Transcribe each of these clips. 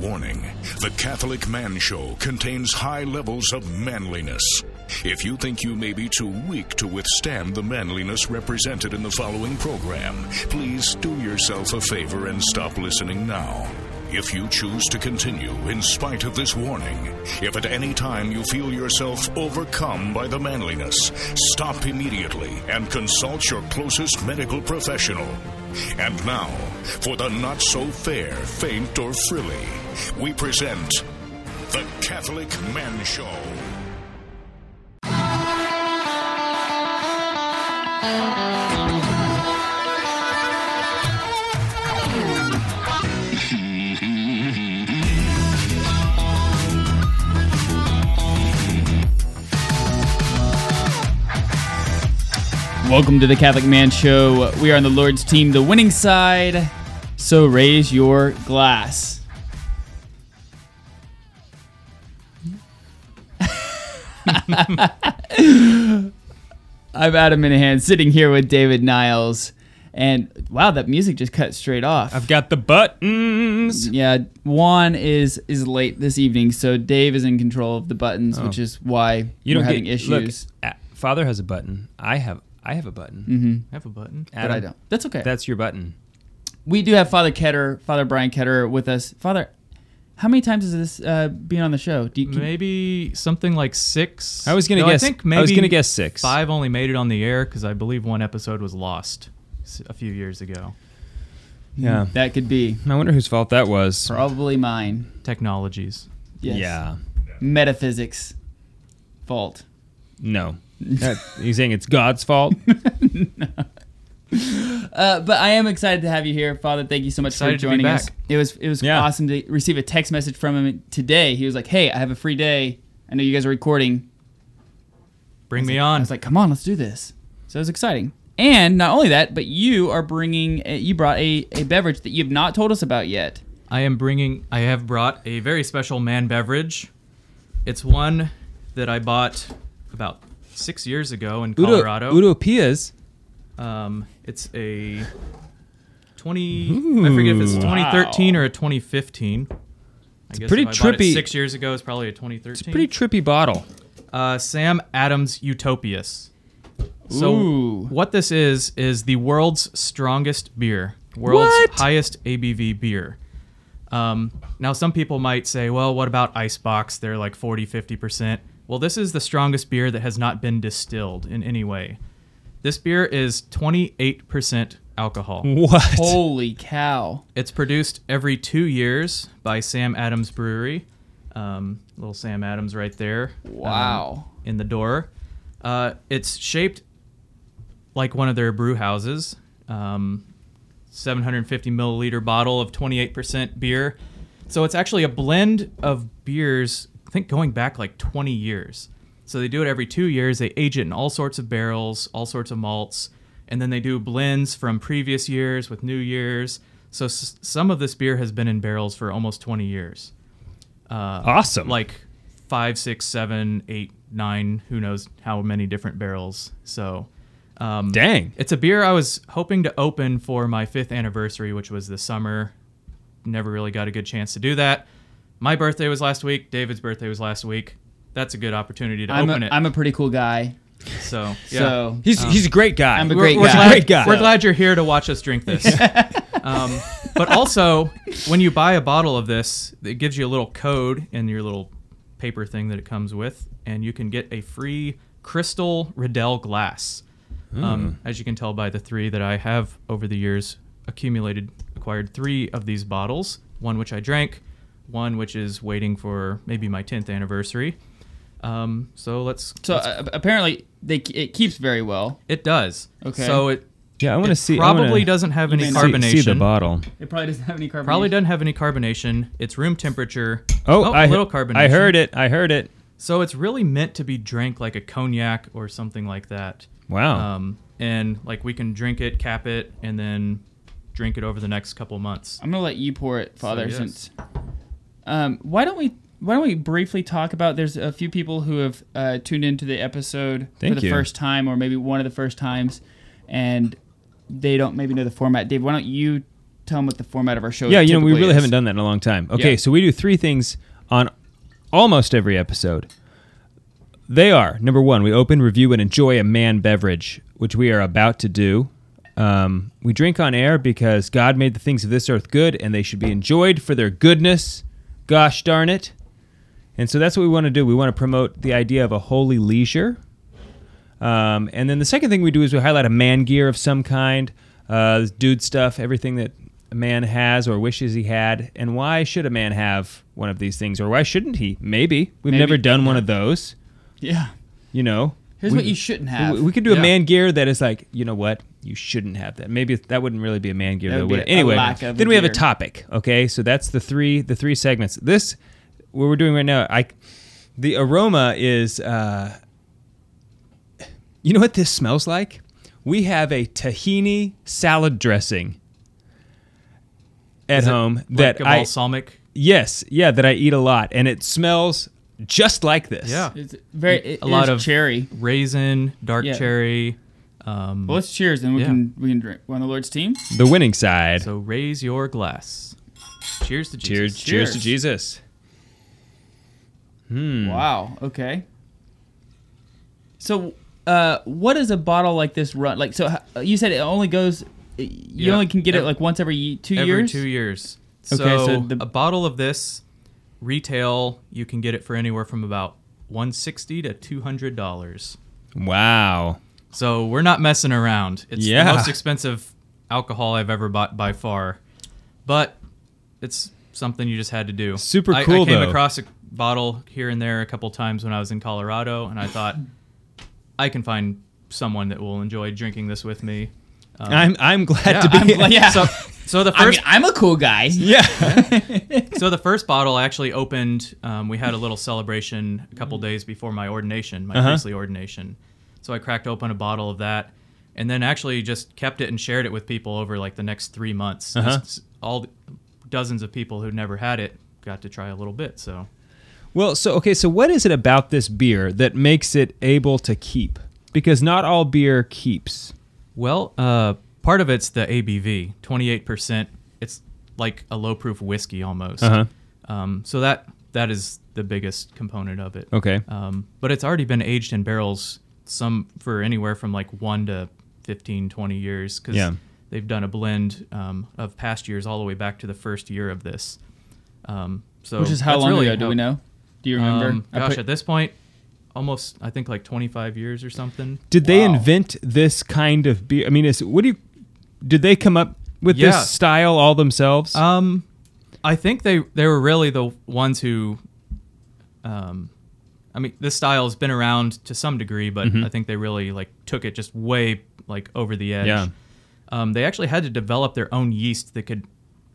Warning The Catholic Man Show contains high levels of manliness. If you think you may be too weak to withstand the manliness represented in the following program, please do yourself a favor and stop listening now. If you choose to continue in spite of this warning, if at any time you feel yourself overcome by the manliness, stop immediately and consult your closest medical professional. And now, for the not so fair, faint, or frilly, we present The Catholic Man Show. Welcome to the Catholic Man Show. We are on the Lord's team, the winning side. So raise your glass. I'm Adam Minihan, sitting here with David Niles. And wow, that music just cut straight off. I've got the buttons. yeah, Juan is is late this evening, so Dave is in control of the buttons, which oh. is why Oh. You we're don't having get issues. Look, Father has a button. I have. I have a button. Mm-hmm. I have a button. but I don't. That's okay. That's your button. we do have Father Ketter, Father Bryan Ketter, with us. Father, how many times has this uh, been on the show? Do you, can- Maybe something like six. I was gonna Though guess- I think I maybe was gonna guess six. Five only made it on the air because I believe one episode was lost a few years ago. Yeah. that could be I wonder whose fault that was. probably mine. Technologies. Yes. Yeah. Metaphysics fault. No. That, you saying it's God's fault? Uh, but I am excited to have you here, Father. Thank you so much Excited for joining us. It was it was Yeah. awesome to receive a text message from him today. He was like, "Hey, I have a free day. I know you guys are recording. Bring me I on. was like, "Come on, let's do this." So it was exciting. And not only that, but you are bringing a, you brought a, a beverage that you have not told us about yet. I am bringing. I have brought a very special man beverage. It's one that I bought about six years ago in Colorado. Udo, Utopias. Um, it's a 20. I forget if it's 2013 or a 2015. I guess pretty if I bought it trippy- six years ago, it's probably a 2013. It's Pretty trippy bottle. uh, Sam Adams Utopias. So Ooh. what this is is the world's strongest beer, world's What? highest ABV beer. Um, now some people might say, well, what about Eisbocks? They're like 40, 50%. Well, this is the strongest beer that has not been distilled in any way. This beer is 28% alcohol. What? Holy cow! It's produced every two years by Sam Adams Brewery. Um, little Sam Adams right there. um, Wow. in the door. Uh, it's shaped like one of their brew houses. Um, 750 milliliter bottle of 28% beer. So it's actually a blend of beers, I think going back like 20 years. So they do it every two years. They age it in all sorts of barrels, all sorts of malts, and then they do blends from previous years with new years. So s- some of this beer has been in barrels for almost 20 years uh, Awesome. like five, six, seven, eight, nine, who knows how many different barrels. So, um, Dang. it's a beer I was hoping to open for my fifth anniversary, which was this summer. Never really got a good chance to do that. My birthday was last week. David's birthday was last week. That's a good opportunity to I'm open a, it. I'm a pretty cool guy. so, yeah. So He's he's a great guy. I'm a We're- great we're guy. Glad, Great guy. We're glad you're here to watch us drink this. um, but also, when you buy a bottle of this, it gives you a little code in your little paper thing that it comes with, and you can get a free crystal Riddell glass. Um, as you can tell by the three that I have over the years accumulated, acquired three of these bottles. One which I drank, one which is waiting for maybe my 10th anniversary. Um, so let's. so let's- uh, apparently they it keeps very well. it does. Okay. So it yeah, I want to see. Probably wanna doesn't have any may see- carbonation. See, the bottle. It probably doesn't have any carbonation. Probably doesn't have any carbonation. It's room temperature. Oh, a I little carbonation. I heard it. I heard it. So it's really meant to be drank like a cognac or something like that. Wow. Um, and like we can drink it, cap it, and then drink it over the next couple months. I'm gonna let you pour it, Father. yes. Since um, why don't we why don't we briefly talk about? There's a few people who have uh, tuned into the episode Thank for the you. first time, or maybe one of the first times, and they don't maybe know the format. Dave, why don't you tell them what the format of our show. Is. Yeah, you know, we really is. haven't done that in a long time. Okay, Yeah. so we do three things on almost every episode. They are number one, we open, review, and enjoy a man beverage, which we are about to do. Um, we drink on air because God made the things of this earth good, and they should be enjoyed for their goodness. Gosh darn it! And so that's what we want to do. We want to promote the idea of a holy leisure. Um, and then the second thing we do is we highlight a man gear of some kind, uh, dude stuff, everything that a man has or wishes he had. And why should a man have one of these things, or why shouldn't he? Maybe we've Maybe, never done one of those. Yeah. You know, Here's We- what you shouldn't have. we, we could do a man gear that is like, you know what, you shouldn't have that. Maybe that wouldn't really be a man gear That though. would be would it? a Anyway, lack of then a we have a topic. Okay, so that's the three the three segments. This what we're doing right now. I the aroma is. Uh, you know what this smells like? We have a tahini salad dressing at Is it home like that a I balsamic. yes yeah that I eat a lot, and it smells just like this. Yeah. It's very it A lot of- cherry. raisin, dark Yeah. cherry. Um, Well, let's cheers, and we Yeah. can we can drink. We're on the Lord's team. the winning side. so raise your glass. Cheers to cheers, Jesus. cheers to Jesus. Hmm. Wow. Okay. So, uh, what does a bottle like this run? Like, so you said it only goes. You Yeah. only can get it like once every ye- two Every years. two years. Okay, So, so the- a bottle of this retail, you can get it for anywhere from about 160 to 200 dollars. Wow. So we're not messing around. It's Yeah. the most expensive alcohol I've ever bought by far, but it's something you just had to do. Super I, cool, I came though. across a bottle here and there a couple times when I was in Colorado, and I thought I can find someone that will enjoy drinking this with me. Um, I'm I'm glad yeah, to be. I'm glad- yeah. So, so the I first mean, I'm a cool guy. yeah. so the first bottle I actually opened. Um, we had a little celebration a couple days before my ordination, my Uh-huh. priestly ordination. So I cracked open a bottle of that, and then actually just kept it and shared it with people over like the next three months. Uh-huh. Just All dozens of people who never had it got to try a little bit. So Well, so okay, so what is it about this beer that makes it able to keep? Because not all beer keeps. well, uh, part of it's the ABV, twenty eight percent. It's like a low proof whiskey almost. Uh-huh. Um, so that that is the biggest component of it. Okay. Um, but it's already been aged in barrels some for anywhere from like 1 to 15 20 years cuz Yeah. they've done a blend um, of past years all the way back to the first year of this. Um, so Which is how long really ago? Do we know? Do you remember? Um, I gosh, put- at this point almost I think like 25 years or something. Did they invent this kind of beer? I mean, is what do you? Did they come up with Yeah. this style all themselves? Um, I think they they were really the ones who, um, I mean, this style has been around to some degree, but Mm-hmm. I think they really like took it just way like over the edge. Yeah. Um, they actually had to develop their own yeast that could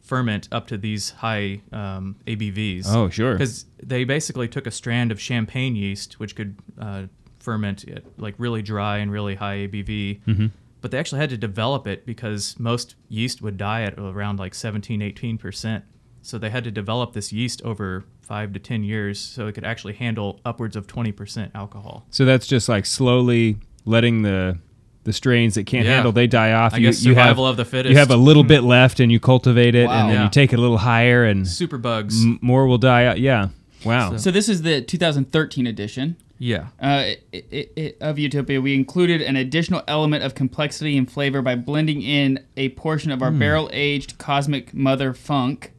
ferment up to these high um, ABVs. Oh, sure. Because they basically took a strand of champagne yeast, which could uh, ferment at like really dry and really high ABV. Mm-hmm. But they actually had to develop it because most yeast would die at around like 17, 18%. So they had to develop this yeast over five to 10 years so it could actually handle upwards of 20% alcohol. so that's just like slowly letting the the strains that can't Yeah. handle they die off. I guess survival of the fittest. You have a little bit left, and you cultivate it, Wow. and then Yeah. you take it a little higher, and Super bugs. m- more will die out. Yeah. Wow. so this is the 2013 edition. Yeah. Uh, it, it, it, of Utopia, we included an additional element of complexity and flavor by blending in a portion of our Hmm. barrel aged Kosmic Mother Funk,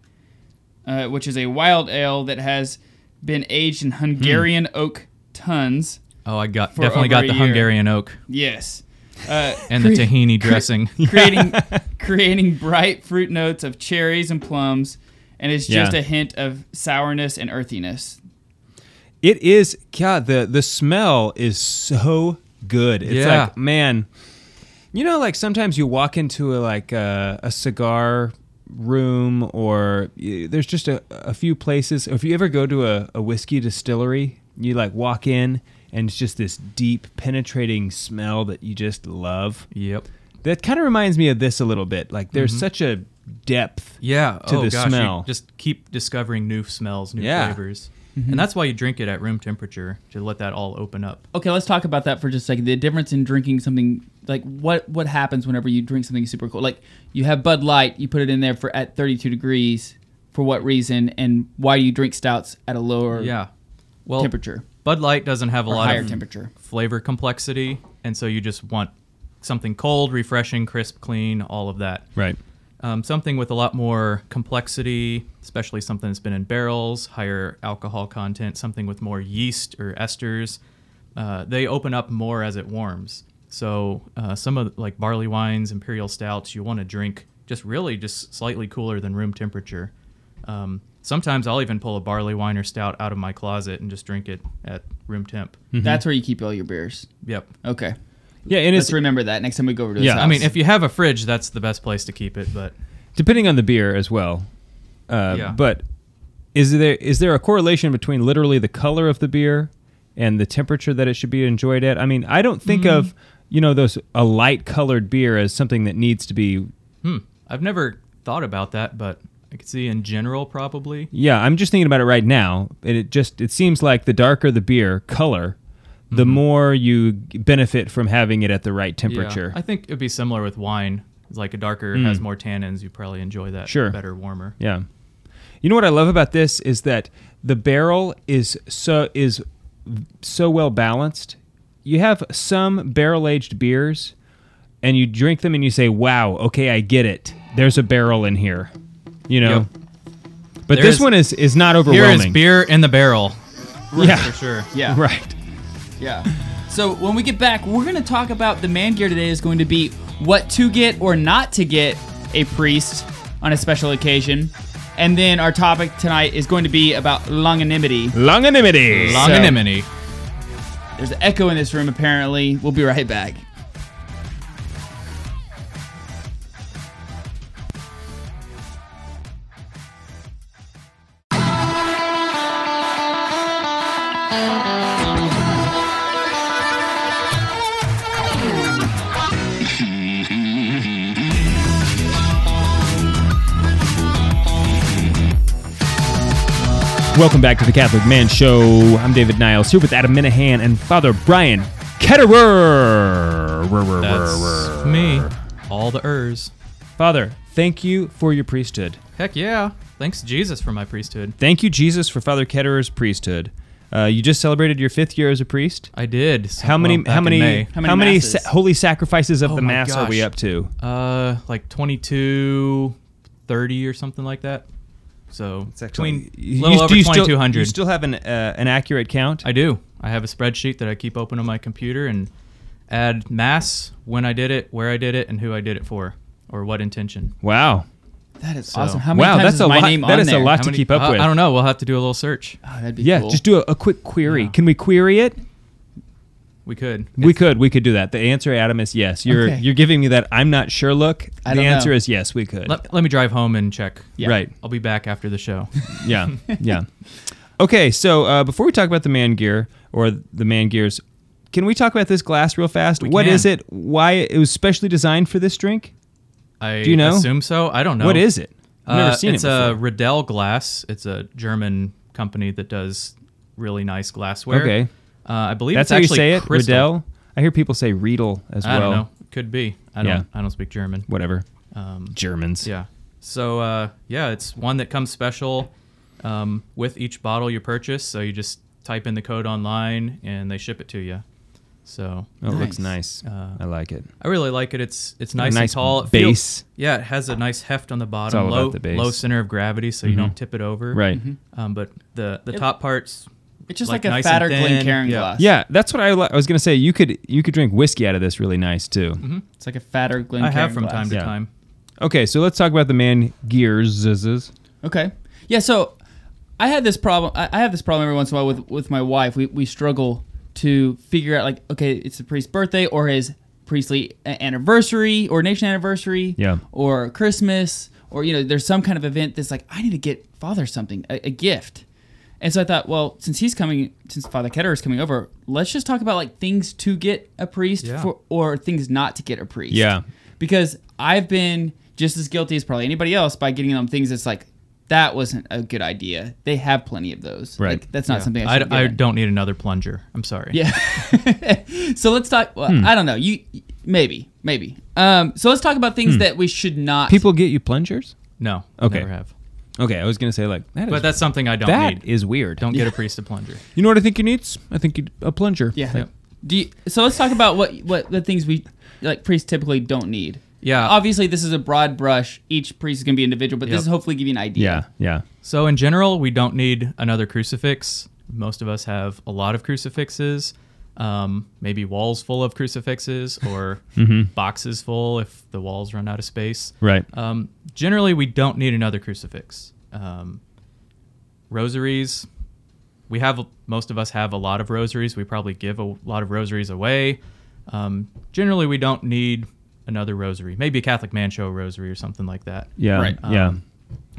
uh, which is a wild ale that has been aged in Hungarian oak tuns. Oh, I got definitely got the year. Hungarian oak Yes. Uh, and the cre- tahini dressing. creating creating bright fruit notes of cherries and plums, and it's just Yeah. a hint of sourness and earthiness. It is God. The the smell is so good. It's Yeah. like man, you know, like sometimes you walk into a like a, a cigar room, or y- there's just a, a few places. If you ever go to a, a whiskey distillery, you like walk in, and it's just this deep, penetrating smell that you just love. Yep. That kind of reminds me of this a little bit. Like there's mm-hmm. such a depth. Yeah. to oh the gosh, smell. You just keep discovering new smells, new Yeah. flavors. Mm-hmm. And that's why you drink it at room temperature to let that all open up. Okay, let's talk about that for just a second. The difference in drinking something like what what happens whenever you drink something super cold? Like you have Bud Light, you put it in there for at 32 degrees. For what reason? And why do you drink stouts at a lower Yeah. Well, temperature Bud Light doesn't have a lot higher of temperature? flavor complexity, and so you just want something cold, refreshing, crisp, clean, all of that. Right. Um, something with a lot more complexity, especially something that's been in barrels, higher alcohol content, something with more yeast or esters. Uh, they open up more as it warms. So uh, some of the- like barley wines, imperial stouts, you want to drink just really just slightly cooler than room temperature. Um, sometimes I'll even pull a barley wine or stout out of my closet and just drink it at room temp. That's where you keep all your beers. Yep. Okay. Yeah, and Let's it's remember that next time we go over to his Yeah, house. I I mean, if you have a fridge, that's the best place to keep it. But depending on the beer as well. Uh, Yeah. But is there is there a correlation between literally the color of the beer and the temperature that it should be enjoyed at? I mean, I don't think Mm-hmm. of you know those a light colored beer as something that needs to be. hmm, I've never thought about that, but I could see in general probably. Yeah, I'm just thinking about it right now. And it just it seems like the darker the beer color, the Mm-hmm. more you benefit from having it at the right temperature. Yeah, I think it'd be similar with wine. It's like a darker has more tannins. You probably enjoy that Sure. better, warmer. Yeah. You know what I love about this is that the barrel is so is so well balanced. You have some barrel aged beers and you drink them and you say, "Wow, okay, I get it. There's a barrel in here." You know. Yep. But There this is- one is is not Here overwhelming. is beer in the barrel. Yeah. for sure. yeah, Right. yeah. So when we get back, we're going to talk about the man gear today is going to be what to get or not to get a priest on a special occasion. And then our topic tonight is going to be about longanimity. Longanimity. Longanimity. There's an echo in this room, apparently. We'll be right back. Welcome back to the Catholic Man Show. I'm David Niles here with Adam Minihan and Father Bryan Ketterer. That's me. All the ers. Father, thank you for your priesthood. Heck yeah. Thanks Jesus for my priesthood. Thank you, Jesus, for Father Ketterer's priesthood. Uh, you just celebrated your fifth year as a priest. I did. How many? well, back how in many? How many sa- holy sacrifices of Oh the my mass are we up to? Uh, like 22, 30 or something like that. So between You- little you- over you still- 2200. You still have an uh, an accurate count? I do. I have a spreadsheet that I keep open on my computer and add mass, when I did it, where I did it, and who I did it for, or what intention. wow, That is So- awesome. How many wow, times that's is a my lot. name That on is a lot How to many- keep up I, with. I don't know. We'll have to do a little search. Oh, that'd be Yeah, cool. just do a, a quick query. Yeah. Can we query it? We could. We could. We could do that. The answer, Adam, is yes. You're Okay. you're giving me that I'm not sure look. I the don't answer know. is yes. We could. Let, let me drive home and check. Yeah. Right. I'll be back after the show. Yeah. Yeah. Okay. So uh, before we talk about the man gear or the man gears, can we talk about this glass real fast? We What can. is it? Why it was specially designed for this drink? I Do you know? assume so. I don't know. What is it? I've never Uh, seen it's it before. a Riddell glass. It's a German company that does really nice glassware. Okay. Uh, I believe That's it's how you say it. crystal. Riddell. I hear people say Riedel as I well. don't know. Could be. I don't. Yeah. I don't speak German. Whatever. Um, Germans. yeah. So uh, yeah, it's one that comes special um, with each bottle you purchase. So you just type in the code online and they ship it to you. So Oh, it looks Nice. nice. Uh, I like it. I really like it. It's it's nice, nice and tall. It feels- base. yeah, it has a nice heft on the bottom. all about low the base. low center of gravity, so you Mhm. don't tip it over. Right. Um, but the the It- top parts. It's just like like, a nice fatter thin. Glencairn Yeah. glass. Yeah, that's what I, li- I was gonna say. You could you could drink whiskey out of this really nice too. Mhm. It's like a fatter Glencairn I have from glass. time to Yeah. time. Okay, so let's talk about the man gears. Okay. Yeah. So I had this problem. I I have this problem every once in a while with with my wife. We we struggle to figure out like, okay, it's the priest's birthday or his priestly a- anniversary, ordination anniversary, Yeah. or Christmas, or you know, there's some kind of event that's like, I need to get father something, a, a gift. And so I thought, well, since he's coming, since Father Ketter is coming over, let's just talk about like things to get a priest Yeah. for, or things not to get a priest. Yeah. Because I've been just as guilty as probably anybody else by getting them things that's like, that wasn't a good idea. They have plenty of those. Right. Like, that's not Yeah. something I I, I don't need another plunger. I'm sorry. Yeah. so let's talk. Well, Hmm. I don't know. You maybe, maybe. Um, so let's talk about things that we should not. People get you plungers? No, Okay. never have. Okay, I was gonna say like that is But that's something I don't that need. is weird. don't get a priest to plunger. You know what I think you need? I think you a plunger. Yeah. Yep. Do you, so let's talk about what what the things we like priests typically don't need. Yeah. Obviously, this is a broad brush. Each priest is going to be individual, but Yep. this is hopefully give you an idea. Yeah, yeah. So in general, we don't need another crucifix. Most of us have a lot of crucifixes, um, maybe walls full of crucifixes or boxes full if the walls run out of space. Right. Um, generally, we don't need another crucifix. Um, rosaries, we have most of us have a lot of rosaries. We probably give a lot of rosaries away. Um, generally, we don't need another rosary. Maybe a Catholic man show rosary or something like that. Yeah. Right. Yeah. Um,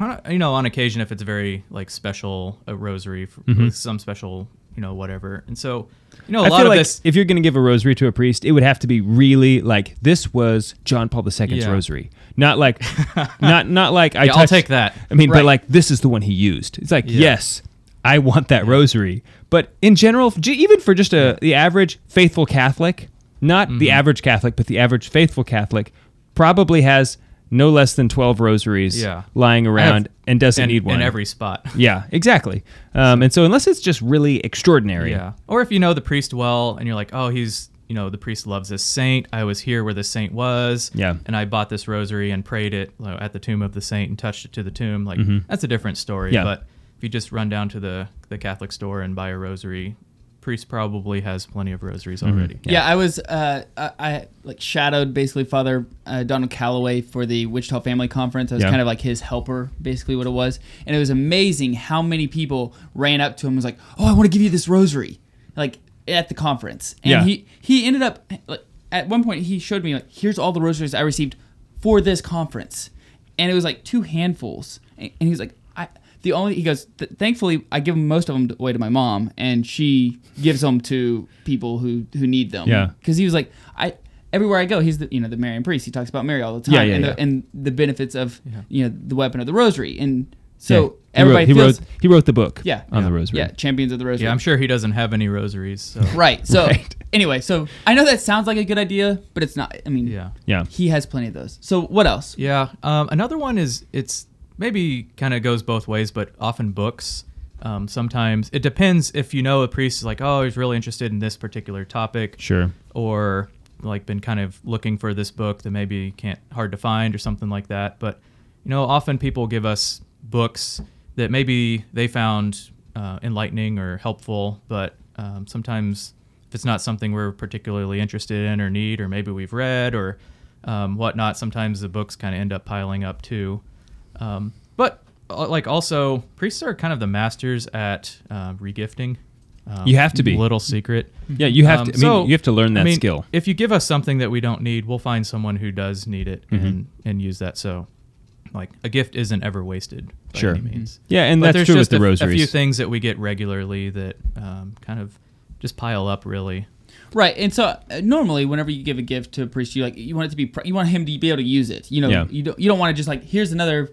on- you know, on occasion, if it's a very like special a rosary, for, Mm-hmm. with some special, you know, whatever. And so, you know, a I lot of like this. if you're going to give a rosary to a priest, it would have to be really like this was John Paul II's Yeah. rosary, not like, not not like I. Yeah, I'll take that. I mean, Right. but like this is the one he used. It's like Yeah. yes, I want that rosary. But in general, even for just a the average faithful Catholic, not Mm-hmm. the average Catholic, but the average faithful Catholic, probably has no less than twelve rosaries Yeah. lying around and doesn't in, need one in every spot. Yeah, exactly. Um, and so unless it's just really extraordinary, Yeah. Or if you know the priest well and you're like, oh, he's, you know, the priest loves this saint. I was here where the saint was. Yeah. And I bought this rosary and prayed it you know, at the tomb of the saint and touched it to the tomb. Like, that's a different story. Mm-hmm. Yeah. But if you just run down to the, the Catholic store and buy a rosary, priest probably has plenty of rosaries Mm-hmm. already. Yeah, I was uh, I, I like shadowed basically Father uh, Donald Calloway for the Wichita Family Conference. I was Yeah. kind of like his helper, basically what it was, and it was amazing how many people ran up to him and was like, "Oh, I want to give you this rosary," like at the conference, and Yeah. he he ended up like at one point he showed me like, "Here's all the rosaries I received for this conference," and it was like two handfuls, and, and he was like, "I." The only he goes. Th- thankfully, I give most of them away to my mom, and she gives them to people who who need them Yeah. because he was like I everywhere I go he's the you know the Marian priest he talks about Mary all the time Yeah, yeah, and, yeah. The, and the benefits of you know the weapon of the rosary and Yeah. so he everybody wrote, he feels wrote he wrote the book. Yeah. on the rosary. yeah champions of the rosary Yeah, I'm sure he doesn't have any rosaries. So. right so Right. anyway so I know that sounds like a good idea but it's not I mean Yeah. yeah, he has plenty of those so what else Yeah. Um, another one is it's maybe kind of goes both ways, but often books. Um, sometimes it depends if you know a priest is like, oh, he's really interested in this particular topic, sure. or like been kind of looking for this book that maybe can't hard to find or something like that. But you know, often people give us books that maybe they found uh, enlightening or helpful, but um, sometimes if it's not something we're particularly interested in or need, or maybe we've read or um, whatnot, sometimes the books kind of end up piling up too. Um, but uh, like also, priests are kind of the masters at uh, regifting. Um, You have to be. Little secret. Yeah, you have Um, to. I mean, so, you have to learn that I mean, skill. If you give us something that we don't need, we'll find someone who does need it Mm-hmm. and, and use that. So, like, a gift isn't ever wasted by Sure. any means. Yeah, and but that's there's true with the a, a few things that we get regularly that um, kind of just pile up, really. right and so uh, normally whenever you give a gift to a priest you like you want it to be pr- you want him to be able to use it you know Yeah. you don't you don't want to just like here's another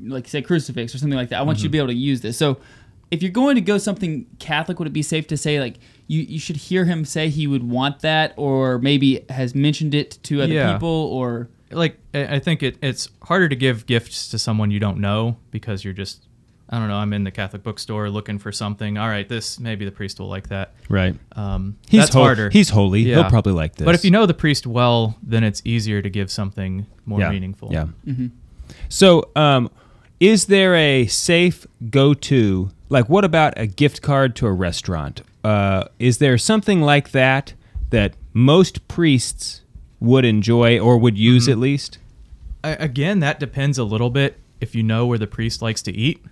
like say crucifix or something like that I want you to be able to use this so if you're going to go something Catholic, would it be safe to say like you, you should hear him say he would want that, or maybe has mentioned it to other Yeah. people, or Like, I I think it, it's harder to give gifts to someone you don't know because you're just, I don't know, I'm in the Catholic bookstore looking for something. All right, this, maybe the priest will like that. right. Um, He's that's hol- harder. He's holy. He'll probably like this. But if you know the priest well, then it's easier to give something more meaningful. yeah. meaningful. Yeah. So, um, is there a safe go-to? Like, what about a gift card to a restaurant? Uh, is there something like that that most priests would enjoy or would use Mm-hmm. at least? I, again, that depends a little bit. If you know where the priest likes to eat,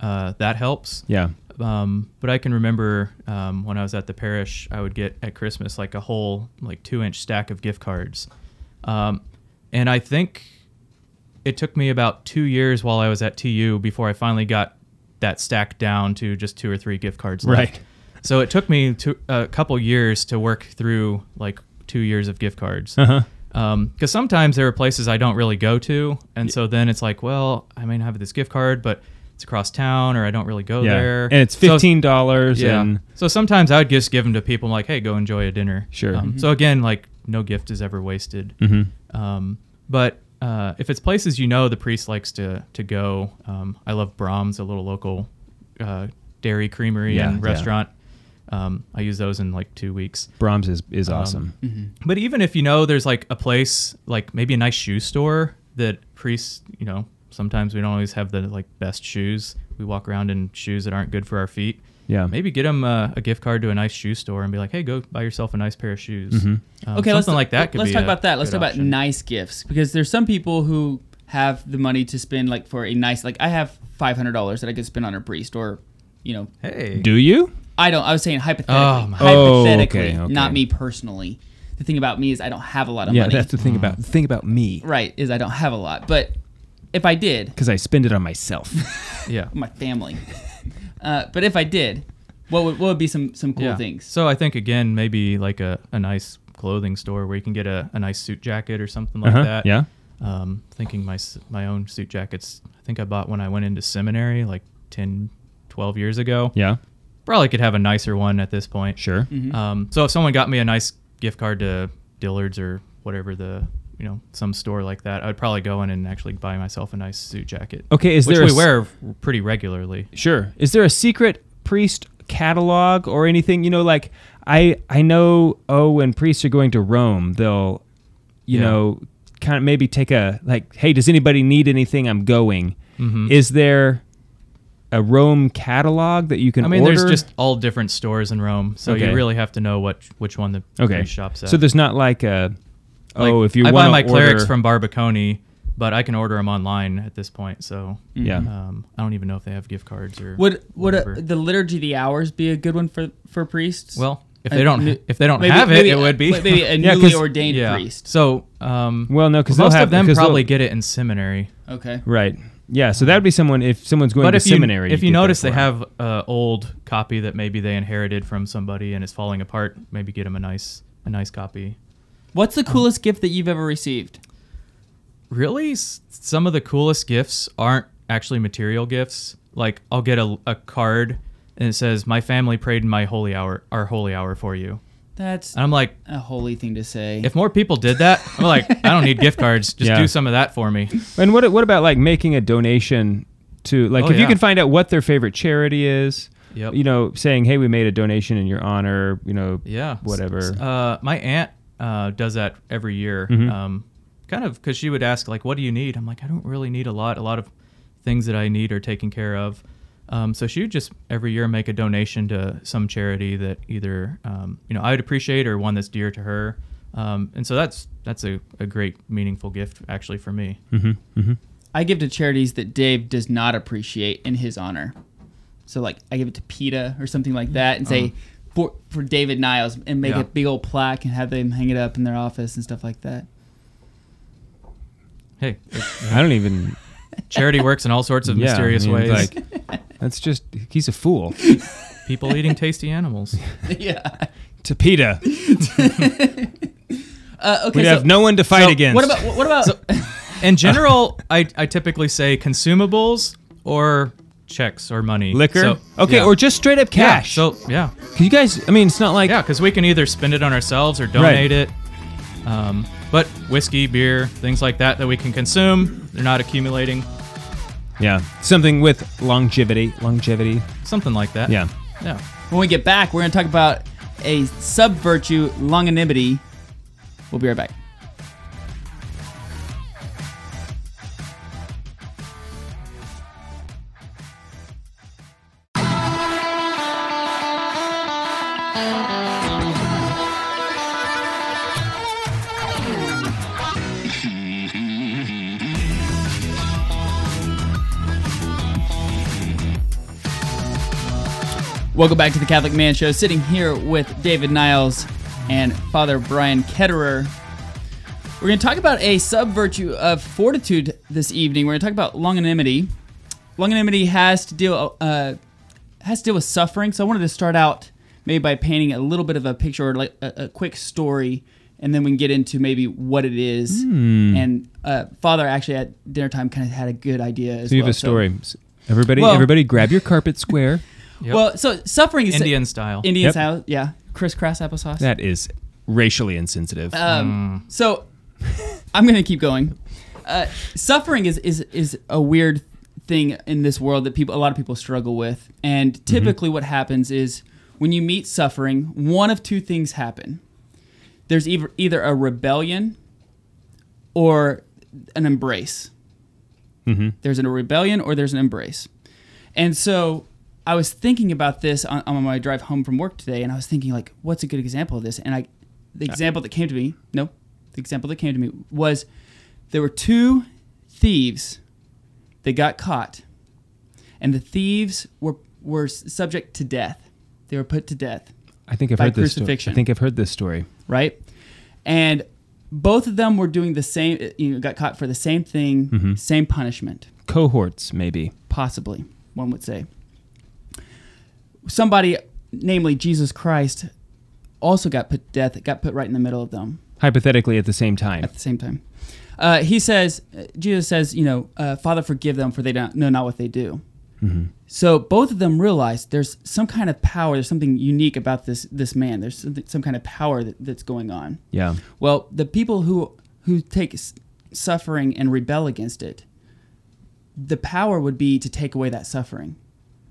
uh, that helps. Yeah. Um, but I can remember um, when I was at the parish, I would get at Christmas like a whole like two inch stack of gift cards, um, and I think it took me about two years while I was at TU before I finally got that stack down to just two or three gift cards left. Right. So it took me to, a couple years to work through like two years of gift cards. Uh-huh. Because sometimes there are places I don't really go to, and so then it's like, well, I may not have this gift card, but it's across town, or I don't really go Yeah. there, And it's fifteen dollars. yeah. And So sometimes I would just give them to people like, hey, go enjoy a dinner. Sure. Um, So again, like no gift is ever wasted. Mm-hmm. Um, but uh, if it's places you know the priest likes to to go, um, I love Braum's, a little local uh, dairy creamery Yeah, and yeah. restaurant. Um, I use those in like two weeks. Braum's is is Um, awesome. But even if you know there's like a place, like maybe a nice shoe store that priests, you know, sometimes we don't always have the like best shoes. We walk around in shoes that aren't good for our feet. Yeah. Maybe get them uh, a gift card to a nice shoe store and be like, hey, go buy yourself a nice pair of shoes. Mm-hmm. Um, okay, something let's like that. Could let's be talk a about that. Let's good talk about option. nice gifts because there's some people who have the money to spend like for a nice like I have five hundred dollars that I could spend on a priest or you know Hey. Do you? I don't I was saying hypothetically Oh, my- Oh, hypothetically okay, okay. not me personally. The thing about me is I don't have a lot of Yeah, money. Yeah, that's the thing about the thing about me right is I don't have a lot, but if I did, because I spend it on myself. yeah. my family. Uh, but if I did, what would what would be some some cool yeah. things? So I think again, maybe like a, a nice clothing store where you can get a, a nice suit jacket or something like Uh-huh, that. yeah. Um, thinking my my own suit jackets. I think I bought when I went into seminary like 10, 12 years ago. Yeah. Probably could have a nicer one at this point. Sure. Mm-hmm. Um, so if someone got me a nice gift card to Dillard's or whatever the you know some store like that, I'd probably go in and actually buy myself a nice suit jacket. Okay, is which there a we s- wear pretty regularly. Sure. Is there a secret priest catalog or anything? You know, like I I know. Oh, when priests are going to Rome, they'll, you Yeah. know, kind of maybe take a like, hey, does anybody need anything? I'm going. Mhm. Is there a Rome catalog that you can? I mean, order? there's just all different stores in Rome, so Okay. you really have to know what which one the okay. shops at. So there's not like a. Like, oh, if you I want buy my to clerics from Barbiconi, but I can order them online at this point. So yeah. um, I don't even know if they have gift cards or Would would a, the liturgy the hours be a good one for for priests? well, if a they don't new- if they don't maybe- have it, maybe it a- would be maybe a Yeah, newly 'cause- ordained yeah. priest. So um, Well, no, 'cause they'll most have- of them 'cause they'll- probably get it in seminary. Okay. Right. Yeah. So that would be someone if someone's going but to if seminary. you if get you notice they for 'em. have a old copy that maybe they inherited from somebody and it's falling apart, maybe get them a nice a nice copy. What's the coolest gift that you've ever received? really s- some of the coolest gifts aren't actually material gifts like i'll get a, a card and it says my family prayed in my holy hour our holy hour for you That's and i'm like a holy thing to say. if more people did that i'm like i don't need gift cards just Yeah. do some of that for me And what what about like making a donation to like Oh, if you yeah. can find out what their favorite charity is, Yep. you know, saying hey we made a donation in your honor, you know, yeah whatever. uh, my aunt uh, does that every year. Mhm. um, kind of because she would ask like what do you need? I'm like i don't really need a lot. A lot of things that i need are taken care of. Um, so she would just every year make a donation to some charity that either um, you know i would appreciate or one that's dear to her. Um, and so that's that's a, a great meaningful gift actually for me. Hmm hmm I give to charities that Dave does not appreciate in his honor. So like I give it to PETA or something like that and say for for David Niles and make Yeah. a big old plaque and have them hang it up in their office and stuff like that. hey I don't even. charity works in all sorts of yeah, I mysterious mean, ways Like that's just he's a fool. people eating tasty animals yeah. to PETA, Uh, okay. we'd so have no one to fight so against. what about what about in general I, I typically say consumables or checks or money liquor? So- okay, yeah. or just straight up cash. Yeah, so yeah, 'Cause you guys, I mean, it's not like yeah, because we can either spend it on ourselves or donate it. Um, but whiskey, beer, things like that that we can consume, they're not accumulating. yeah, something with longevity, longevity. Something like that. Yeah. Yeah. when we get back, we're gonna talk about a sub virtue longanimity. We'll be right back. Welcome back to the Catholic Man Show. Sitting here with David Niles and Father Bryan Ketterer. We're going to talk about a sub virtue of fortitude this evening. We're going to talk about longanimity. Longanimity has to deal uh, has to deal with suffering. So I wanted to start out maybe by painting a little bit of a picture or like a, a quick story, and then we can get into maybe what it is. Hmm. And uh, Father actually at dinner time kind of had a good idea as So you well. have a story. Everybody, Well- everybody, grab your carpet square. Yep. Well, so suffering is Indian style. Indian Yep. style, yeah. Crisscross applesauce. That is racially insensitive. Um, So I'm going to keep going. Uh, suffering is, is is a weird thing in this world that people a lot of people struggle with. And typically, what happens is when you meet suffering, one of two things happen. There's either either a rebellion or an embrace. There's a rebellion or there's an embrace. And so I was thinking about this on, on my drive home from work today, and I was thinking like, what's a good example of this? And I, the example that came to me, no, the example that came to me was there were two thieves that got caught, and the thieves were were subject to death. They were put to death, I think I've by heard this. Sto- crucifixion. I think I've heard this story. right? And both of them were doing the same. Uh, you know, got caught for the same thing, mm-hmm. same punishment. Cohorts, maybe. possibly one would say somebody namely jesus christ also got put to death got put right in the middle of them. Hypothetically, at the same time. at the same time. Uh, he says jesus says you know uh, father forgive them for they don't know not what they do. So both of them realize there's some kind of power there's something unique about this this man. There's some, some kind of power that, that's going on. Yeah. well, the people who who take suffering and rebel against it, the power would be to take away that suffering,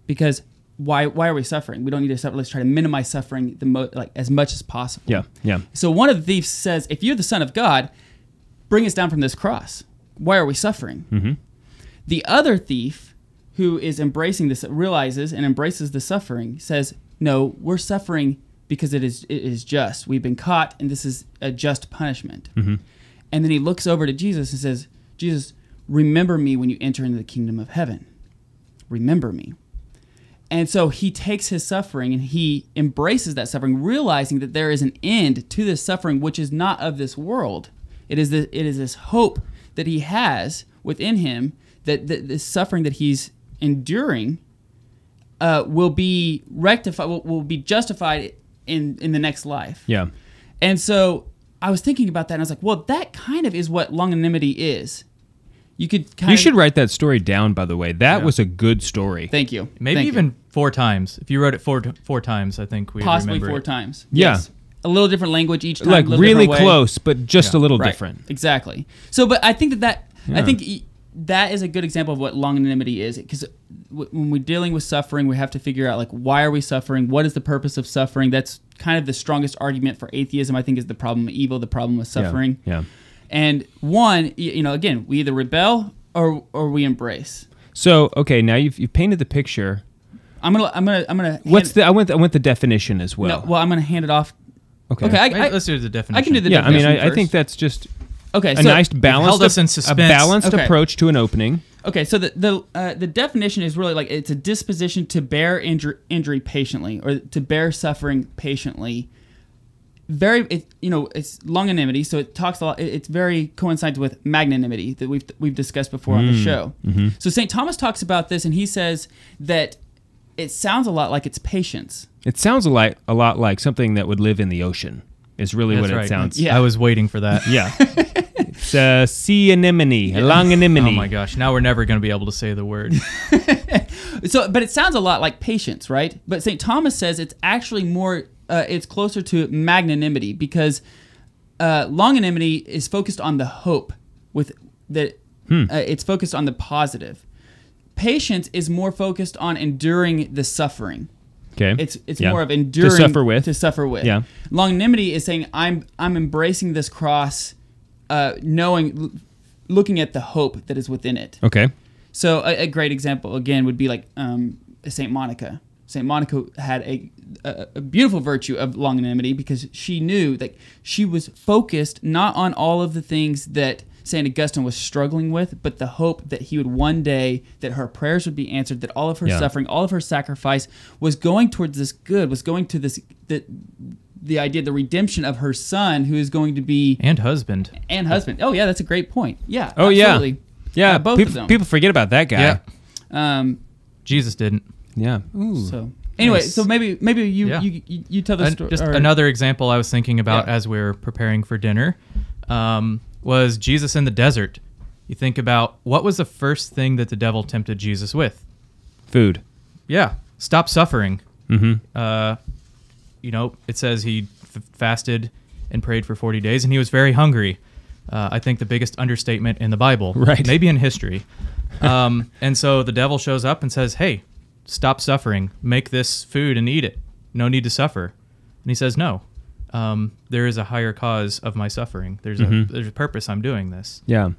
because why why are we suffering? We don't need to suffer. Let's try to minimize suffering the mo- like as much as possible. Yeah. Yeah. So one of the thieves says, "If you're the Son of God, bring us down from this cross. Why are we suffering?" Mm-hmm. The other thief, who is embracing this, realizes and embraces the suffering, says, "No, we're suffering because it is it is just. We've been caught, and this is a just punishment." And then he looks over to Jesus and says, "Jesus, remember me when you enter into the kingdom of heaven. Remember me." And so he takes his suffering and he embraces that suffering, realizing that there is an end to this suffering, which is not of this world. It is the, it is this hope that he has within him that the, this suffering that he's enduring uh, will be rectified, will, will be justified in in the next life. Yeah. And so I was thinking about that, and I was like, well, that kind of is what longanimity is. You could kind You of, should write that story down, by the way. That Yeah. was a good story. Thank you. Maybe Thank you. Even four times. If you wrote it four four times, I think we possibly remember four it. times. Yeah. Yes. A little different language each time. like a really different way. close, but just a little Right. different. Exactly. So, but I think that that I think y- that is a good example of what longanimity is because w- when we're dealing with suffering, we have to figure out like why are we suffering? What is the purpose of suffering? That's kind of the strongest argument for atheism. I think is the problem of evil, the problem with suffering. Yeah. And one, you know, again, we either rebel or or we embrace. So okay, now you've you've painted the picture. I'm gonna I'm gonna I'm gonna. What's the? I went I went the definition as well. no, well, I'm gonna hand it off. okay. Okay, I, Maybe I, Let's do the definition. I can do the yeah, I mean, definition I, I think that's just okay. a So, nice balanced, held us in suspense. a balanced Okay. approach to an opening. Okay, so the the uh, the definition is really like it's a disposition to bear injury, injury patiently or to bear suffering patiently. Very, it, you know, it's longanimity, so it talks a lot. it- It's very coincides with magnanimity that we've we've discussed before on the show. So Saint Thomas talks about this, and he says that it sounds a lot like it's patience. It sounds a lot a lot like something that would live in the ocean. Is really That's what right. it sounds. Yeah. I was waiting for that. Yeah. it's a sea anemone, a longanimity. Oh my gosh! Now we're never going to be able to say the word. So, but it sounds a lot like patience, right? But St. Thomas says it's actually more, uh, it's closer to magnanimity because uh, longanimity is focused on the hope with that uh, it's focused on the positive. Patience is more focused on enduring the suffering. Okay. It's it's Yeah. more of enduring to suffer with. to suffer with. Yeah. Longanimity is saying I'm I'm embracing this cross, uh, knowing, l- looking at the hope that is within it. okay. So a, a great example again would be like um, Saint Monica. Saint Monica had a, a a beautiful virtue of longanimity because she knew that she was focused not on all of the things that Saint Augustine was struggling with, but the hope that he would one day that her prayers would be answered, that all of her Yeah. suffering, all of her sacrifice was going towards this good, was going to this the the idea, the redemption of her son, who is going to be and husband. and husband. Oh yeah, that's a great point. Yeah. Oh yeah. absolutely. Yeah. Uh, both people, of them. people forget about that guy. Yeah. Um, Jesus didn't. Yeah. Ooh. So anyway, Nice. so maybe maybe you Yeah. you, you, you tell the story. just or- another example I was thinking about Yeah. as we were preparing for dinner um, was Jesus in the desert. You think about what was the first thing that the devil tempted Jesus with? Food. Yeah, stop suffering. Mm-hmm. Uh, you know, it says he f- fasted and prayed for 40 days, and he was very hungry. Uh, I think the biggest understatement in the Bible, Right. Maybe in history. Um, and so the devil shows up and says, "Hey, stop suffering. Make this food and eat it. No need to suffer." And he says, "No. Um, there is a higher cause of my suffering. There's a there's a purpose. I'm doing this." Yeah,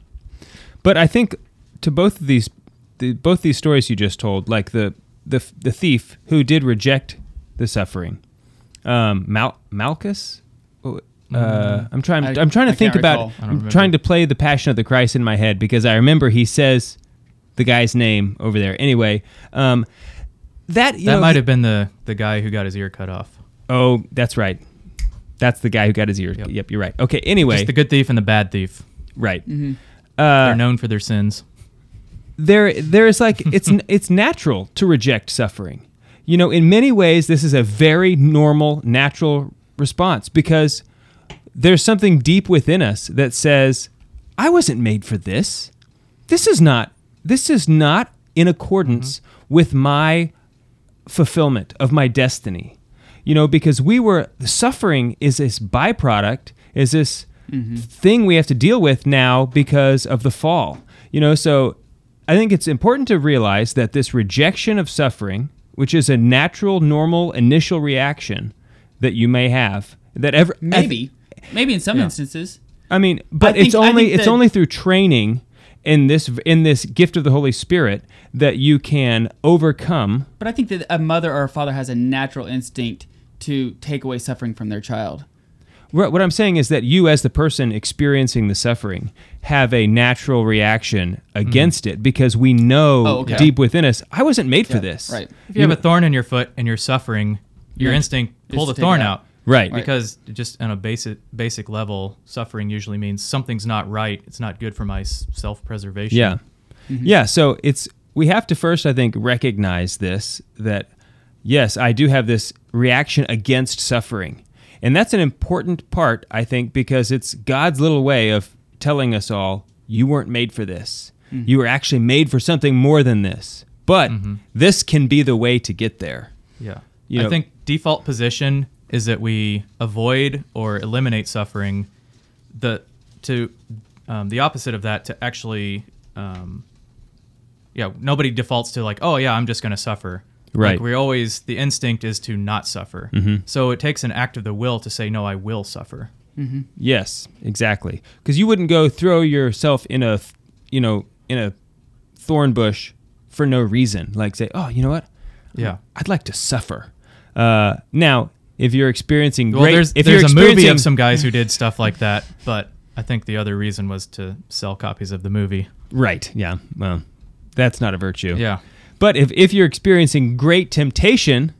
but I think to both of these, the, both these stories you just told, like the the the thief who did reject the suffering, um, Mal- Malchus. Uh, I'm trying. I- I'm trying to I think about. I don't I'm remember. trying to play the Passion of the Christ in my head because I remember he says the guy's name over there. Anyway, um, that you that know, might have been the the guy who got his ear cut off. Oh, that's right. That's the guy who got his ear. Yep, Yep. you're right. Okay. Anyway, Just the good thief and the bad thief. right. Mm-hmm. They're Uh, known for their sins. there there's like it's it's natural to reject suffering. You know, in many ways this is a very normal natural response because there's something deep within us that says I wasn't made for this. This is not this is not in accordance with my fulfillment of my destiny. You know, because we were suffering is this byproduct, is this mm-hmm. thing we have to deal with now because of the fall. You know, so I think it's important to realize that this rejection of suffering, which is a natural, normal initial reaction that you may have, that ever Maybe, maybe in some Yeah. instances. I mean, but think- it's I only it's that- only through training in this in this gift of the Holy Spirit that you can overcome. But I think that a mother or a father has a natural instinct to take away suffering from their child. What what I'm saying is that you, as the person experiencing the suffering, have a natural reaction mm-hmm. against it because we know Oh, okay. deep within us, I wasn't made for this. Right. If you have a thorn in your foot and you're suffering, your Yeah. instinct pull the thorn out. out. Right. Because just on a basic basic level, suffering usually means something's not right. It's not good for my self preservation. Yeah. Mm-hmm. Yeah. So it's we have to first, I think, recognize this that yes, I do have this reaction against suffering. And that's an important part, I think, because it's God's little way of telling us all, you weren't made for this. You were actually made for something more than this. But this can be the way to get there. Yeah. You I think default position is that we avoid or eliminate suffering. The to um, the opposite of that to actually, um, yeah, nobody defaults to like, oh yeah, I'm just going to suffer. Right. Like we always the instinct is to not suffer. So it takes an act of the will to say no, I will suffer. Yes, exactly. Because you wouldn't go throw yourself in a, you know, in a thorn bush for no reason. Like say, oh, you know what? Yeah. I'd like to suffer. Uh, now, if you're experiencing Well, great, there's if there's you're a movie experiencing- of some guys who did stuff like that, but I think the other reason was to sell copies of the movie. right, yeah, well, that's not a virtue. Yeah. But if if you're experiencing great temptation,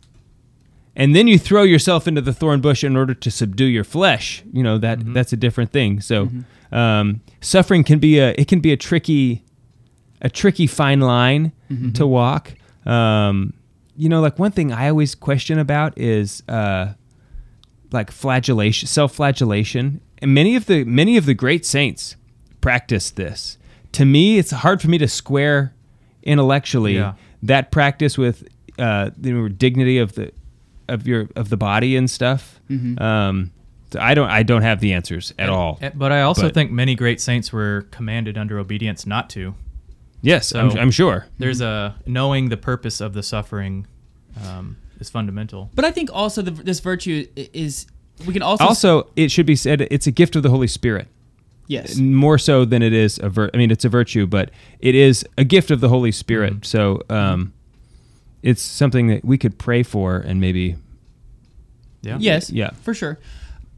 and then you throw yourself into the thorn bush in order to subdue your flesh, you know that Mm-hmm. that's a different thing. So, um, suffering can be a it can be a tricky, a tricky fine line Mm-hmm. to walk. Um, you know, like one thing I always question about is uh, like flagellation, self-flagellation, and many of the many of the great saints practiced this. To me, it's hard for me to square intellectually Yeah. That practice with uh, the dignity of the of your of the body and stuff. Um, I don't I don't have the answers at all. But I also But- think many great saints were commanded under obedience not to. yes, I'm, I'm sure. There's a knowing the purpose of the suffering um, is fundamental. But I think also the, this virtue is we can also Also, it should be said it's a gift of the Holy Spirit. Yes more so than it is a vir- I mean, it's a virtue, but it is a gift of the Holy Spirit. Mm-hmm. So um, it's something that we could pray for and maybe Yeah. Yes. Yeah. For sure.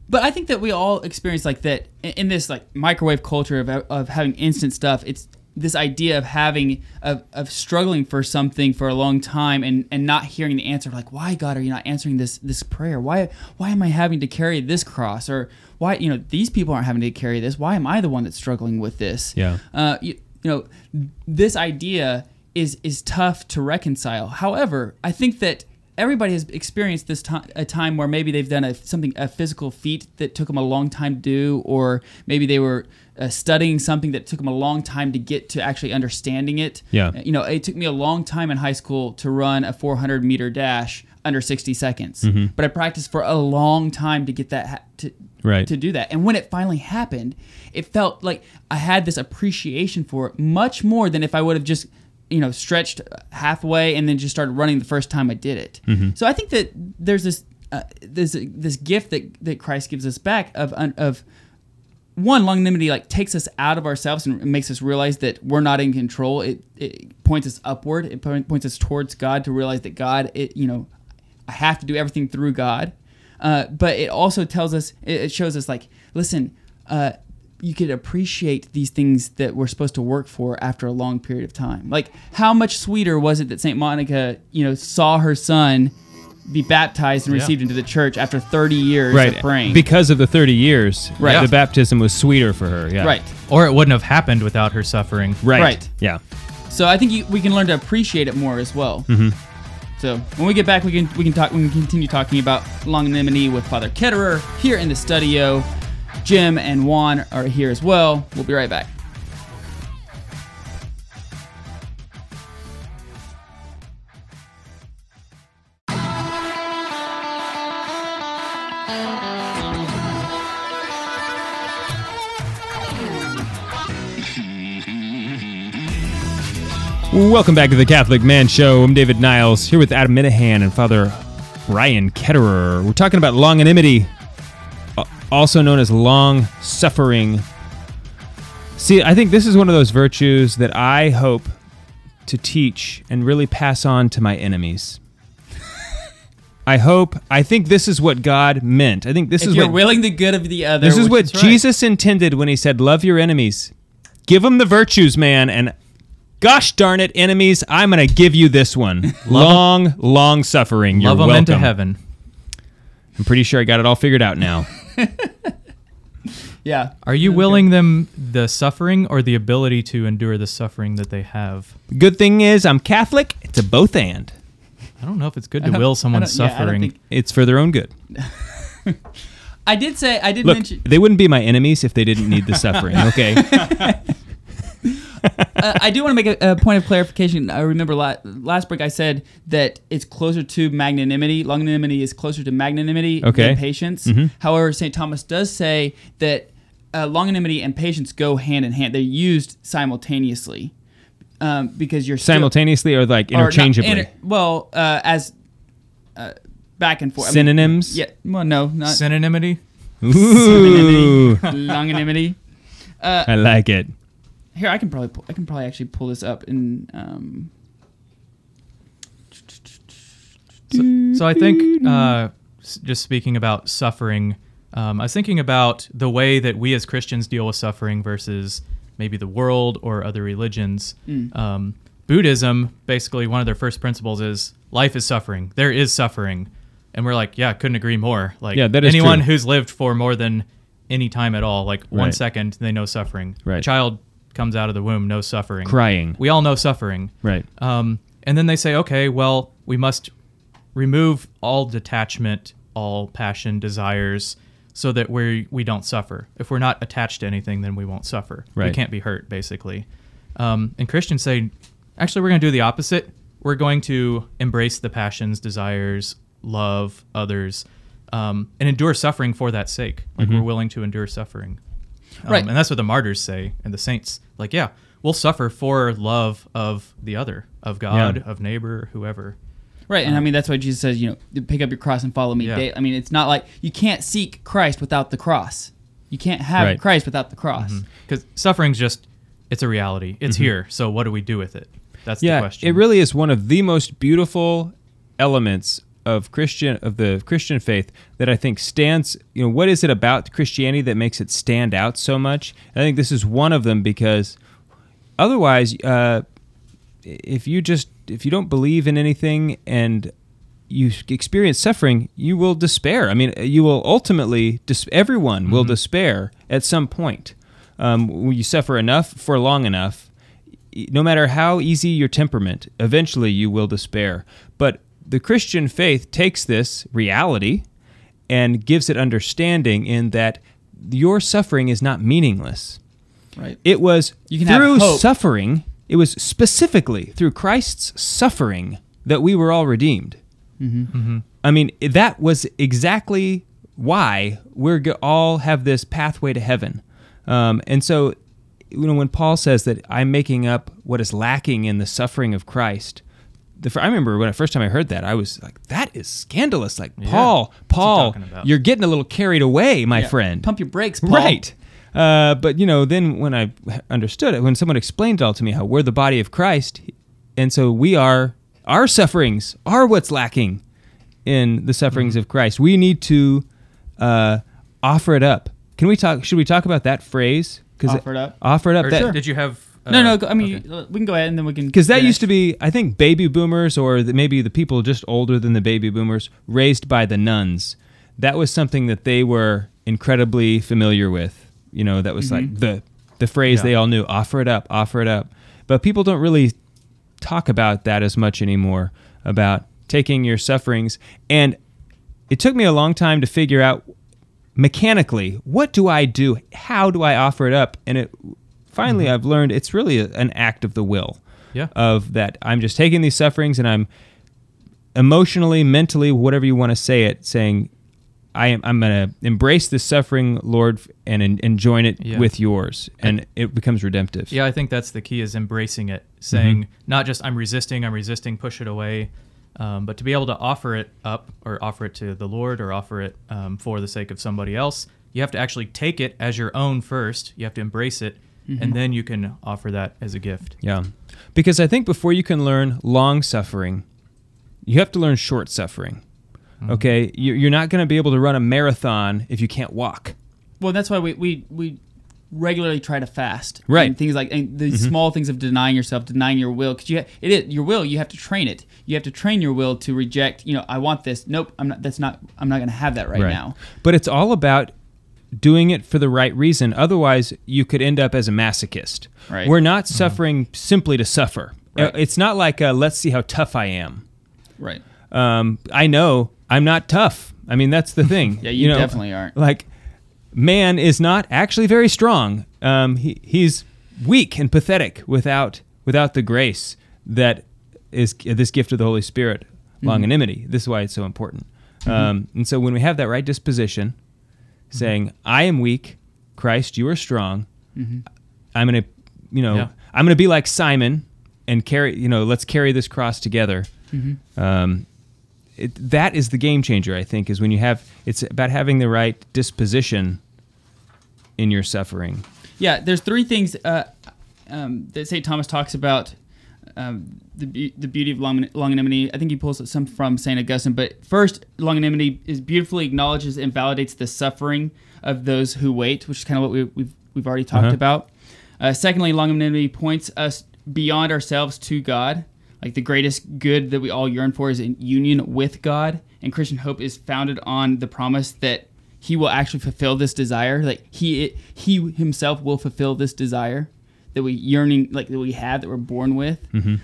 But I think that we all experience like that in, in this like microwave culture of, of having instant stuff. It's this idea of having of, of struggling for something for a long time and, and not hearing the answer like why God are you not answering this this prayer? Why why am I having to carry this cross? Or why you know these people aren't having to carry this. Why am I the one that's struggling with this? Yeah. uh, you, you know this idea is is tough to reconcile. However i think that everybody has experienced this time a time where maybe they've done a something a physical feat that took them a long time to do or maybe they were uh, studying something that took them a long time to get to actually understanding it Yeah. you know it took me a long time in high school to run a 400 meter dash under 60 seconds. But I practiced for a long time to get that ha- to Right. to do that. And when it finally happened, it felt like I had this appreciation for it much more than if I would have just you know stretched halfway and then just started running the first time I did it. So I think that there's this uh, a, this gift that that Christ gives us back of of one longanimity like takes us out of ourselves and makes us realize that we're not in control. It, it points us upward. It points us towards god to realize that god it you know i have to do everything through god. Uh, but it also tells us it, it shows us like listen uh, you could appreciate these things that we're supposed to work for after a long period of time like how much sweeter was it that saint monica you know saw her son be baptized and Yeah. received into the church after 30 years right of praying because of the 30 years Right. the baptism was sweeter for her yeah right Or it wouldn't have happened without her suffering. right Right. yeah So I think you, we can learn to appreciate it more as well. Mm-hmm. So when we get back, we can we can talk. We can continue talking about longanimity with Father Ketterer here in the studio. Jim and Juan are here as well. We'll be right back. Welcome back to the Catholic Man Show. I'm David Niles here with Adam Minihan and Father Bryan Ketterer. We're talking about longanimity, also known as long suffering. See, I think this is one of those virtues that I hope to teach and really pass on to my enemies. I hope, I think this is what God meant. I think this if is you're what willing the good of the other, this is what right. Jesus intended when he said, "Love your enemies, give them the virtues, man." And gosh darn it, enemies, I'm gonna give you this one: long, long suffering. You're Love them welcome. into heaven. I'm pretty sure I got it all figured out now. Yeah. Are you willing them the suffering or the ability to endure the suffering that they have? Good thing is, I'm Catholic. It's a both and. I don't know if it's good to will I someone don't- yeah, I don't suffering. think- It's for their own good. I did say I did Look, mention. they wouldn't be my enemies if they didn't need the suffering. Okay. Uh, I do want to make a, a point of clarification. I remember la- last break I said that it's closer to magnanimity. Longanimity is closer to magnanimity Okay. than patience. Mhm. However, St. Thomas does say that uh, longanimity and patience go hand in hand. They're used simultaneously um, because you're still- Simultaneously or like or not interchangeably. inter- well, uh, as uh, back and forth. I mean, Synonyms. yeah. Well, no, not Synonymity? Ooh, longanimity. Uh, I like it. Here, I can probably pull, I can probably actually pull this up in. Um, So, so I think, uh, just speaking about suffering, um, I was thinking about the way that we as Christians deal with suffering versus maybe the world or other religions. Mm. Um, Buddhism, basically, one of their first principles is life is suffering. There is suffering, and we're like, yeah, couldn't agree more. Like, Yeah, that is anyone true. who's lived for more than any time at all, like one Right. second, they know suffering. A Right. child comes out of the womb, no suffering. Crying. We all know suffering. Right. Um, and then they say, okay, well, we must remove all detachment, all passion, desires, so that we we don't suffer. If we're not attached to anything, then we won't suffer. We can't be hurt, basically. Um, and Christians say, actually, we're going to do the opposite. We're going to embrace the passions, desires, love others, um, and endure suffering for that sake. Like we're willing to endure suffering. Um, Right. And that's what the martyrs say and the saints. Like, yeah, we'll suffer for love of the other, of God, Yeah. of neighbor, whoever. right, and I um, mean that's why Jesus says, you know, pick up your cross and follow me. Yeah. I mean, it's not like you can't seek Christ without the cross. You can't have Right. Christ without the cross. Mm-hmm. Because suffering's just, it's a reality. It's mm-hmm. here. So what do we do with it? That's the yeah, question. it really is one of the most beautiful elements of Christian of the Christian faith that I think stands. You know, what is it about Christianity that makes it stand out so much? I think this is one of them because otherwise, uh, if you just if you don't believe in anything and you experience suffering, you will despair. I mean, you will ultimately, dis- everyone will despair at some point. Um, when you suffer enough for long enough, no matter how easy your temperament, eventually you will despair. But the Christian faith takes this reality and gives it understanding in that your suffering is not meaningless. Right. It was You can through suffering, it was specifically through Christ's suffering that we were all redeemed. I mean, that was exactly why we're all have this pathway to heaven. Um, and so, you know, when Paul says that I'm making up what is lacking in the suffering of Christ, the, I remember when the first time I heard that, I was like, "That is scandalous!" Like Paul, Paul, talking you're getting a little carried away, my Yeah. friend. Pump your brakes, Paul. Right. Uh, but you know, then when I understood it, when someone explained it all to me, how we're the body of Christ, and so we are our sufferings are what's lacking in the sufferings of Christ. We need to uh, offer it up. Can we talk? Should we talk about that phrase? Offer it up? Offer it up. That, did you have? Uh, No, no. I mean, okay. we can go ahead and then we can. because that used to be, I think, baby boomers or the, maybe the people just older than the baby boomers raised by the nuns. That was something that they were incredibly familiar with. You know, that was like the the phrase Yeah. they all knew: "Offer it up, offer it up." But people don't really talk about that as much anymore. About taking your sufferings, and it took me a long time to figure out mechanically what do I do? How do I offer it up? And it finally I've learned it's really a, an act of the will Yeah. of that I'm just taking these sufferings and I'm emotionally, mentally, whatever you want to say it, saying, I am I'm gonna embrace this suffering, Lord, and, and, and join it Yeah. with yours, and it becomes redemptive. Yeah, I think that's the key is embracing it, saying Mm-hmm. not just I'm resisting, I'm resisting, push it away, um, but to be able to offer it up or offer it to the Lord or offer it um, for the sake of somebody else. You have to actually take it as your own first. You have to embrace it, Mm-hmm. and then you can offer that as a gift. Yeah, because I think before you can learn long suffering, you have to learn short suffering. Mm-hmm. Okay, You- you're not going to be able to run a marathon if you can't walk. Well, that's why we we, we regularly try to fast. Right. Mm-hmm. And things like and the small things of denying yourself, denying your will, because you ha- it is your will. You have to train it. You have to train your will to reject. You know, I want this. Nope, I'm not. That's not. I'm not going to have that right, now. But it's all about doing it for the right reason. Otherwise, you could end up as a masochist. Right. We're not suffering simply to suffer. Right. Uh, It's not like uh, let's see how tough I am. Right. Um, I know I'm not tough. I mean, that's the thing. Yeah, you definitely aren't. Like, man is not actually very strong. Um, he, he's weak and pathetic without without the grace that is this gift of the Holy Spirit, Mm-hmm. longanimity. This is why it's so important. Um, and so when we have that right disposition, saying, "I am weak, Christ, you are strong," I'm gonna, you know, Yeah. I'm gonna be like Simon and carry, you know, let's carry this cross together. Um, it, that is the game changer. I think is when you have. It's about having the right disposition in your suffering. Yeah, there's three things uh, um, that St. Thomas talks about um, the, be- the beauty of long- longanimity. I think he pulls some from St. Augustine. But first, longanimity is beautifully acknowledges and validates the suffering of those who wait, which is kind of what we, we've, we've already talked Uh-huh. about. Uh, secondly, longanimity points us beyond ourselves to God. Like the greatest good that we all yearn for is in union with God. And Christian hope is founded on the promise that he will actually fulfill this desire. Like he he himself will fulfill this desire that we yearning like that we have that we're born with.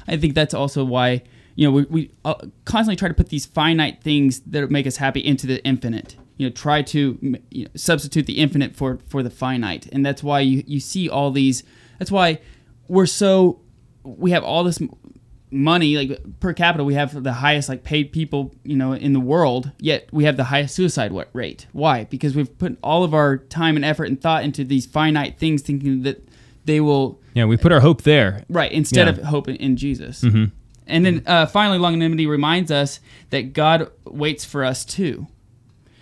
I think that's also why you know we, we uh, constantly try to put these finite things that make us happy into the infinite. You know, try to you know, substitute the infinite for for the finite, and that's why you you see all these. That's why we're so we have all this money like per capita we have the highest like paid people you know in the world yet we have the highest suicide rate why because we've put all of our time and effort and thought into these finite things thinking that they will Yeah, we put our hope there. right instead Yeah. Mm-hmm. of hope in, in jesus and then uh, finally longanimity reminds us that god waits for us too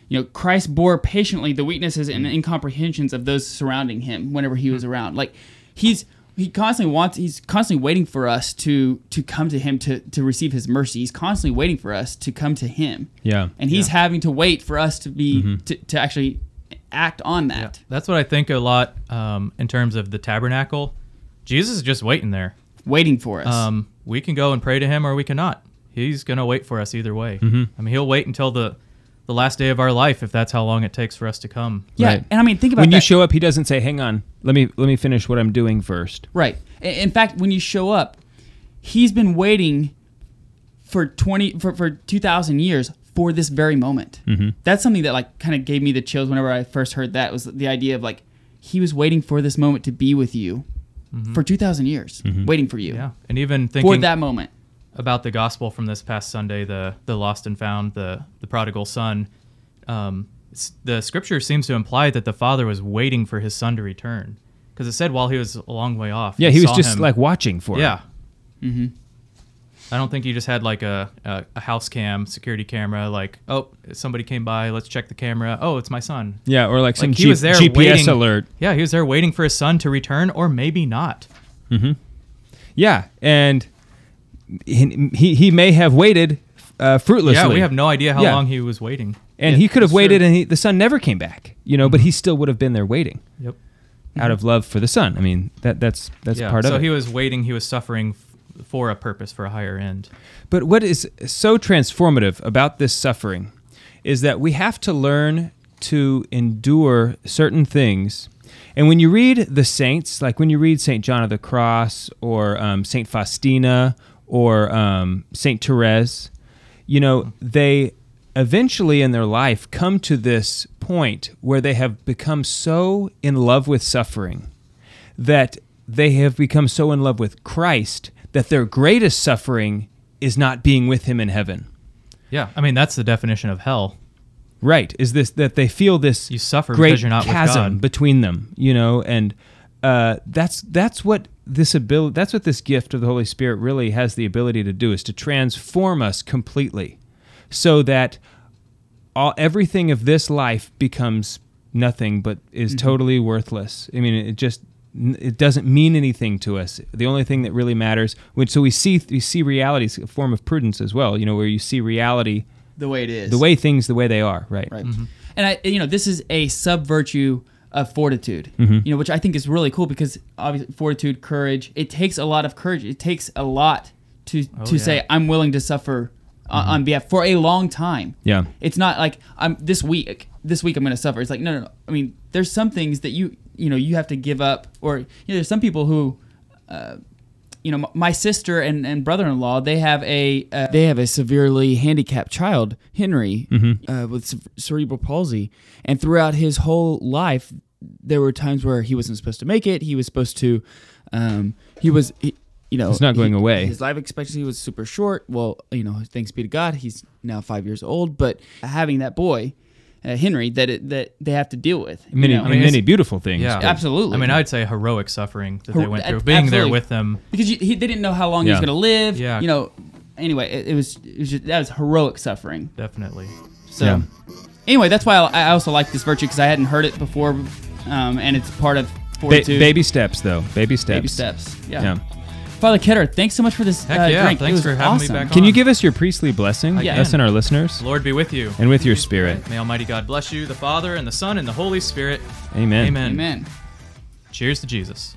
you know christ bore patiently the weaknesses and incomprehensions of those surrounding him whenever he was around like he's he constantly wants he's constantly waiting for us to to come to him to to receive his mercy he's constantly waiting for us to come to him Yeah. and he's having to wait for us to be Mm-hmm. to, to actually act on that That's what I think a lot um, in terms of the tabernacle. Jesus is just waiting there. waiting for us Um, we can go and pray to him, or we cannot. He's gonna wait for us either way. Mm-hmm. I mean, he'll wait until the the last day of our life if that's how long it takes for us to come. yeah Right. and i mean think about When you show up, he doesn't say, "Hang on, let me let me finish what I'm doing first. Right. In fact, when you show up, he's been waiting for 20 for, for 2000 years for this very moment. Mm-hmm. That's something that like kind of gave me the chills whenever I first heard that was the idea of like he was waiting for this moment to be with you for 2000 years, waiting for you Mm-hmm. Yeah, and even thinking for that moment. about the gospel from this past Sunday, the the lost and found, the the prodigal son. Um, the scripture seems to imply that the father was waiting for his son to return, because it said while he was a long way off. Yeah, he was just him. like watching for yeah. him. Mm-hmm. I don't think you just had like a, a, a house cam security camera, like oh somebody came by, let's check the camera. Oh, it's my son. Yeah, or like some Like he G- was there GPS waiting, alert. Yeah, he was there waiting for his son to return, or maybe not. Hmm. Yeah, and he he, he may have waited uh, fruitlessly. Yeah, we have no idea how Yeah. long he was waiting. And Yeah, he could have waited, true. and he, the son never came back. You know, but he still would have been there waiting Yep. out of love for the son. I mean, that that's that's yeah. part of it. so he was waiting. He was suffering for a purpose, for a higher end. But what is so transformative about this suffering is that we have to learn to endure certain things. And when you read the saints, like when you read St. John of the Cross or um, St. Faustina or um, St. Therese, you know, they eventually in their life come to this point where they have become so in love with suffering that they have become so in love with Christ that their greatest suffering is not being with him in heaven. Yeah, I mean that's the definition of hell. Right? Is this that they feel this You suffer great because you're not with chasm between them, you know, and uh, that's that's what this ability that's what this gift of the Holy Spirit really has the ability to do is to transform us completely, so that all everything of this life becomes nothing but is Mm-hmm. totally worthless. I mean, it just it doesn't mean anything to us. The only thing that really matters, which so we see we see reality as a form of prudence as well. You know, where you see reality The way it is. the way things the way they are, right? Right. Mm-hmm. And I, you know, this is a sub virtue of fortitude. Mm-hmm. You know, which I think is really cool because obviously fortitude, courage. It takes a lot of courage. It takes a lot to to Oh, yeah. Mm-hmm. say I'm willing to suffer uh, on behalf for a long time. Yeah. It's not like I'm this week. This week I'm going to suffer. It's like no, no, no. I mean, there's some things that you you know you have to give up, or you know, there's some people who you know, my sister and, and brother-in-law, they have a uh, they have a severely handicapped child, Henry, uh, with cerebral palsy, and throughout his whole life, there were times where he wasn't supposed to make it. He was supposed to, um, he was, he, you know, It's not going he- away. His life expectancy was super short. Well, you know, thanks be to God, he's now five years old. But having that boy, uh, Henry, that it, that they have to deal with, you Many, know? many beautiful things. Yeah, Absolutely. I mean, I'd say heroic suffering that they went through, being there with them. because you, he, they didn't know how long he was going to live. Yeah. You know. Anyway, it, it was it was just, that was heroic suffering. Definitely. So Yeah. anyway, that's why I, I also like this virtue because I hadn't heard it before, um, and it's part of Ba- baby steps, though. Baby steps. baby steps. Yeah. Yeah. Father Ketter, thanks so much for this Heck uh, yeah, drink. Thanks for having me awesome. back Can you give us your priestly blessing, Yeah. us and our listeners, Lord be with you. and with your spirit? May Almighty God bless you, the Father and the Son and the Holy Spirit. Amen. Amen. Amen. Cheers to Jesus.